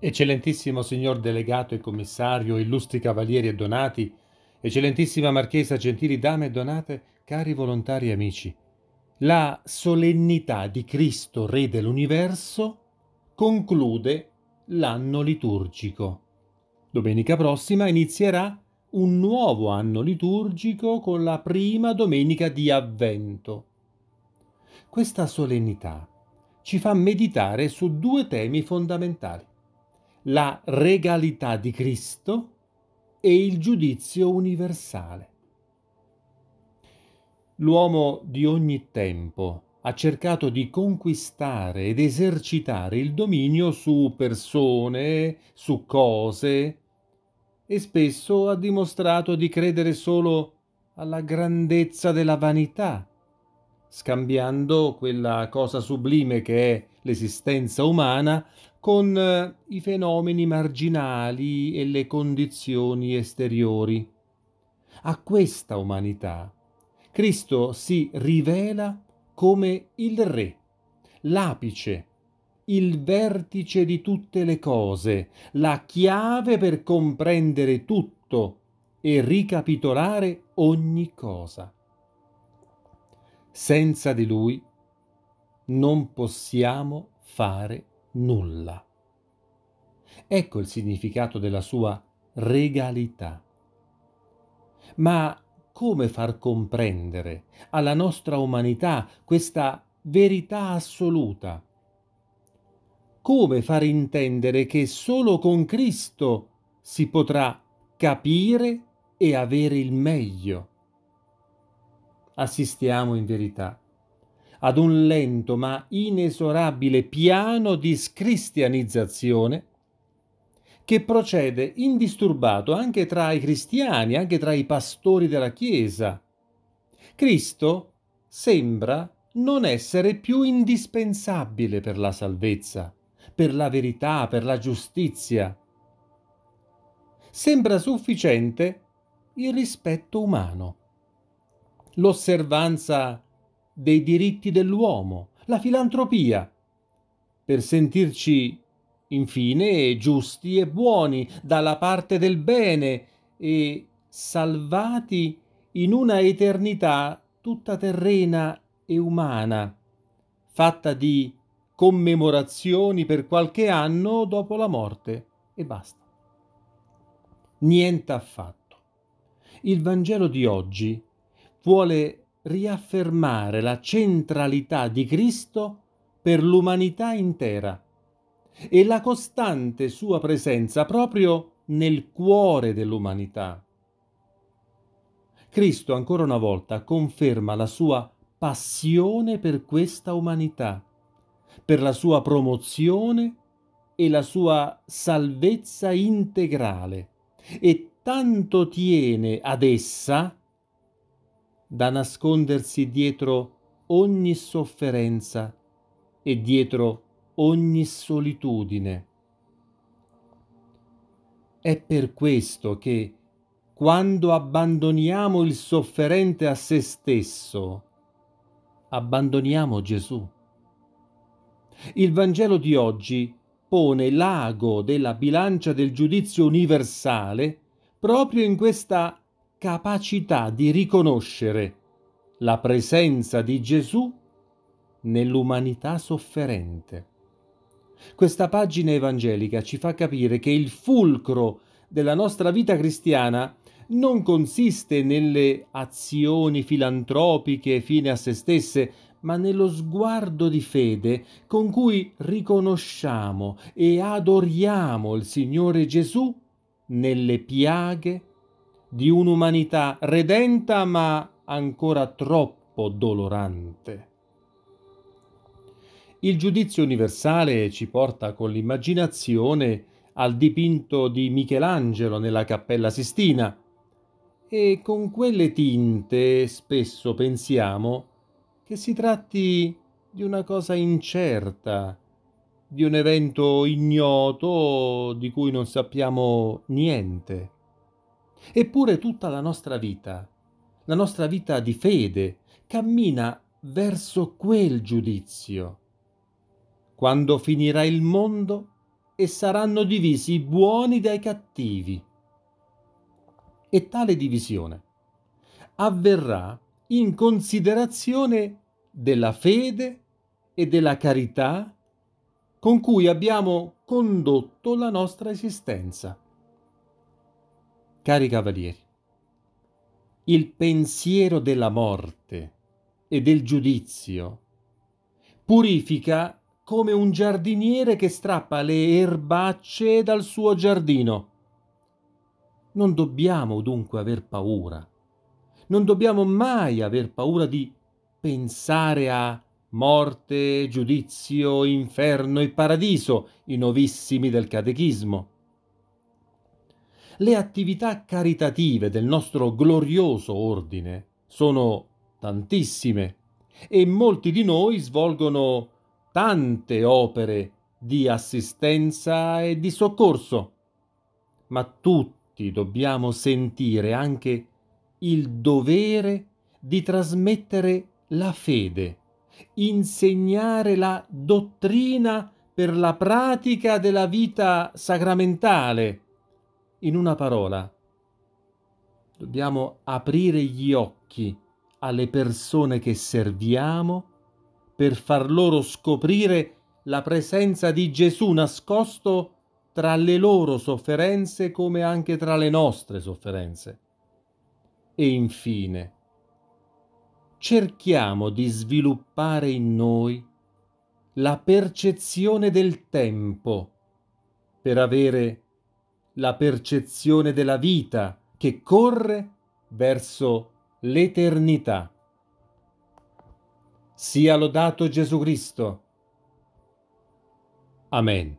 Eccellentissimo signor delegato e commissario, illustri cavalieri e donati, eccellentissima marchesa, gentili dame e donate, cari volontari e amici, la solennità di Cristo, Re dell'universo, conclude l'anno liturgico. Domenica prossima inizierà un nuovo anno liturgico con la prima domenica di Avvento. Questa solennità ci fa meditare su due temi fondamentali la regalità di Cristo e il giudizio universale. L'uomo di ogni tempo ha cercato di conquistare ed esercitare il dominio su persone, su cose, e spesso ha dimostrato di credere solo alla grandezza della vanità, scambiando quella cosa sublime che è l'esistenza umana con eh, i fenomeni marginali e le condizioni esteriori. A questa umanità Cristo si rivela come il Re, l'apice, il vertice di tutte le cose, la chiave per comprendere tutto e ricapitolare ogni cosa. Senza di Lui non possiamo fare nulla. Ecco il significato della sua regalità. Ma come far comprendere alla nostra umanità questa verità assoluta? Come far intendere che solo con Cristo si potrà capire e avere il meglio? Assistiamo in verità ad un lento ma inesorabile piano di scristianizzazione che procede indisturbato anche tra i cristiani, anche tra i pastori della Chiesa. Cristo sembra non essere più indispensabile per la salvezza, per la verità, per la giustizia. Sembra sufficiente il rispetto umano, l'osservanza dei diritti dell'uomo, la filantropia, per sentirci infine giusti e buoni dalla parte del bene e salvati in una eternità tutta terrena e umana, fatta di commemorazioni per qualche anno dopo la morte e basta. Niente affatto. Il Vangelo di oggi vuole riaffermare la centralità di Cristo per l'umanità intera e la costante sua presenza proprio nel cuore dell'umanità. Cristo ancora una volta conferma la sua passione per questa umanità, per la sua promozione e la sua salvezza integrale e tanto tiene ad essa da nascondersi dietro ogni sofferenza e dietro ogni solitudine. È per questo che quando abbandoniamo il sofferente a se stesso, abbandoniamo Gesù. Il Vangelo di oggi pone l'ago della bilancia del giudizio universale proprio in questa capacità di riconoscere la presenza di Gesù nell'umanità sofferente. Questa pagina evangelica ci fa capire che il fulcro della nostra vita cristiana non consiste nelle azioni filantropiche fine a se stesse, ma nello sguardo di fede con cui riconosciamo e adoriamo il Signore Gesù nelle piaghe di un'umanità redenta ma ancora troppo dolorante. Il giudizio universale ci porta con l'immaginazione al dipinto di Michelangelo nella Cappella Sistina e con quelle tinte spesso pensiamo che si tratti di una cosa incerta, di un evento ignoto di cui non sappiamo niente. Eppure tutta la nostra vita, la nostra vita di fede, cammina verso quel giudizio. Quando finirà il mondo, e saranno divisi i buoni dai cattivi. E tale divisione avverrà in considerazione della fede e della carità con cui abbiamo condotto la nostra esistenza. Cari cavalieri, il pensiero della morte e del giudizio purifica come un giardiniere che strappa le erbacce dal suo giardino. Non dobbiamo dunque aver paura. Non dobbiamo mai aver paura di pensare a morte, giudizio, inferno e paradiso, i novissimi del catechismo. Le attività caritative del nostro glorioso ordine sono tantissime e molti di noi svolgono tante opere di assistenza e di soccorso, ma tutti dobbiamo sentire anche il dovere di trasmettere la fede, insegnare la dottrina per la pratica della vita sacramentale. In una parola, dobbiamo aprire gli occhi alle persone che serviamo per far loro scoprire la presenza di Gesù nascosto tra le loro sofferenze come anche tra le nostre sofferenze. E infine, cerchiamo di sviluppare in noi la percezione del tempo per avere la percezione della vita che corre verso l'eternità. Sia lodato Gesù Cristo. Amen.